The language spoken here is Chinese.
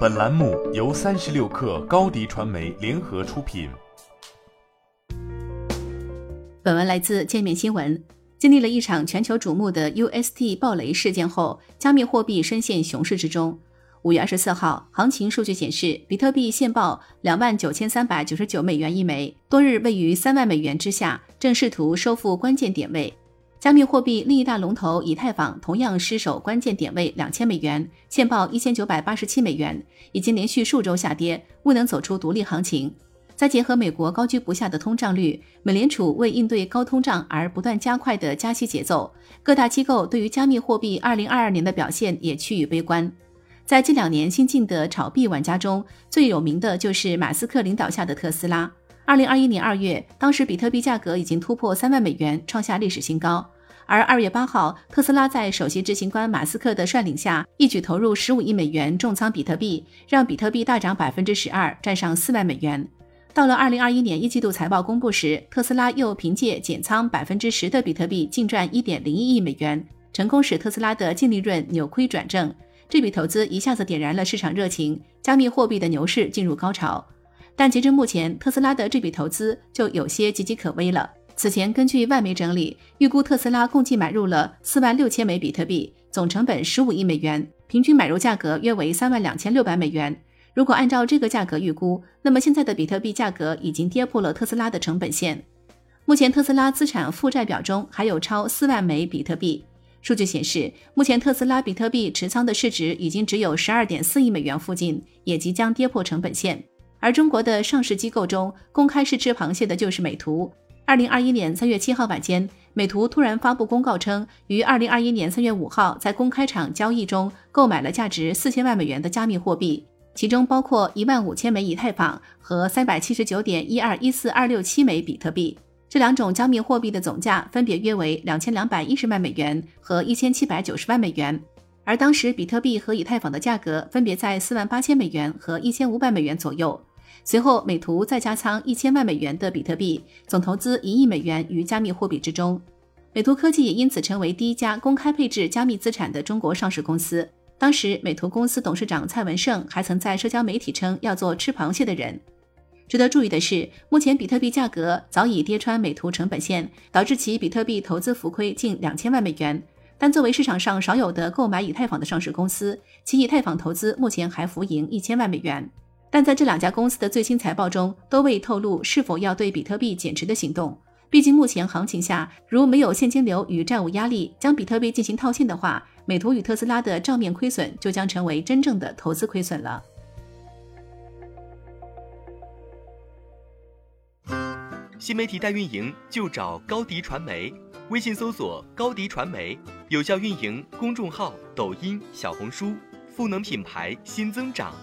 本栏目由三十六氪高低传媒联合出品。本文来自界面新闻。经历了一场全球瞩目的 UST 暴雷事件后，加密货币深陷熊市之中。五月二十四号，行情数据显示，比特币现报两万九千三百九十九美元一枚，多日位于三万美元之下，正试图收复关键点位。加密货币另一大龙头以太坊同样失守关键点位两千美元，现报一千九百八十七美元，已经连续数周下跌，未能走出独立行情。再结合美国高居不下的通胀率，美联储为应对高通胀而不断加快的加息节奏，各大机构对于加密货币二零二二年的表现也趋于悲观。在近两年新进的炒币玩家中，最有名的就是马斯克领导下的特斯拉。二零二一年二月，当时比特币价格已经突破三万美元，创下历史新高。而二月八号，特斯拉在首席执行官马斯克的率领下，一举投入十五亿美元重仓比特币，让比特币大涨百分之十二，站上四万美元。到了二零二一年一季度财报公布时，特斯拉又凭借减仓百分之十的比特币，净赚一点零一亿美元，成功使特斯拉的净利润扭亏转正。这笔投资一下子点燃了市场热情，加密货币的牛市进入高潮。但截至目前，特斯拉的这笔投资就有些岌岌可危了。此前，根据外媒整理，预估特斯拉共计买入了四万六千枚比特币，总成本十五亿美元，平均买入价格约为三万两千六百美元。如果按照这个价格预估，那么现在的比特币价格已经跌破了特斯拉的成本线。目前，特斯拉资产负债表中还有超四万枚比特币。数据显示，目前特斯拉比特币持仓的市值已经只有十二点四亿美元附近，也即将跌破成本线。而中国的上市机构中，公开试吃螃蟹的就是美图。二零二一年三月七号晚间，美图突然发布公告称，于二零二一年三月五号在公开场交易中购买了价值四千万美元的加密货币，其中包括一万五千枚以太坊和三百七十九点一二一四二六七枚比特币。这两种加密货币的总价分别约为两千两百一十万美元和一千七百九十万美元，而当时比特币和以太坊的价格分别在四万八千美元和一千五百美元左右。随后，美图再加仓一千万美元的比特币，总投资一亿美元于加密货币之中。美图科技也因此成为第一家公开配置加密资产的中国上市公司。当时，美图公司董事长蔡文胜还曾在社交媒体称要做吃螃蟹的人。值得注意的是，目前比特币价格早已跌穿美图成本线，导致其比特币投资浮亏近两千万美元。但作为市场上少有的购买以太坊的上市公司，其以太坊投资目前还浮盈一千万美元。但在这两家公司的最新财报中，都未透露是否要对比特币减持的行动。毕竟目前行情下，如没有现金流与债务压力，将比特币进行套现的话，美图与特斯拉的账面亏损就将成为真正的投资亏损了。新媒体代运营就找高迪传媒，微信搜索高迪传媒，有效运营公众号、抖音、小红书，赋能品牌新增长。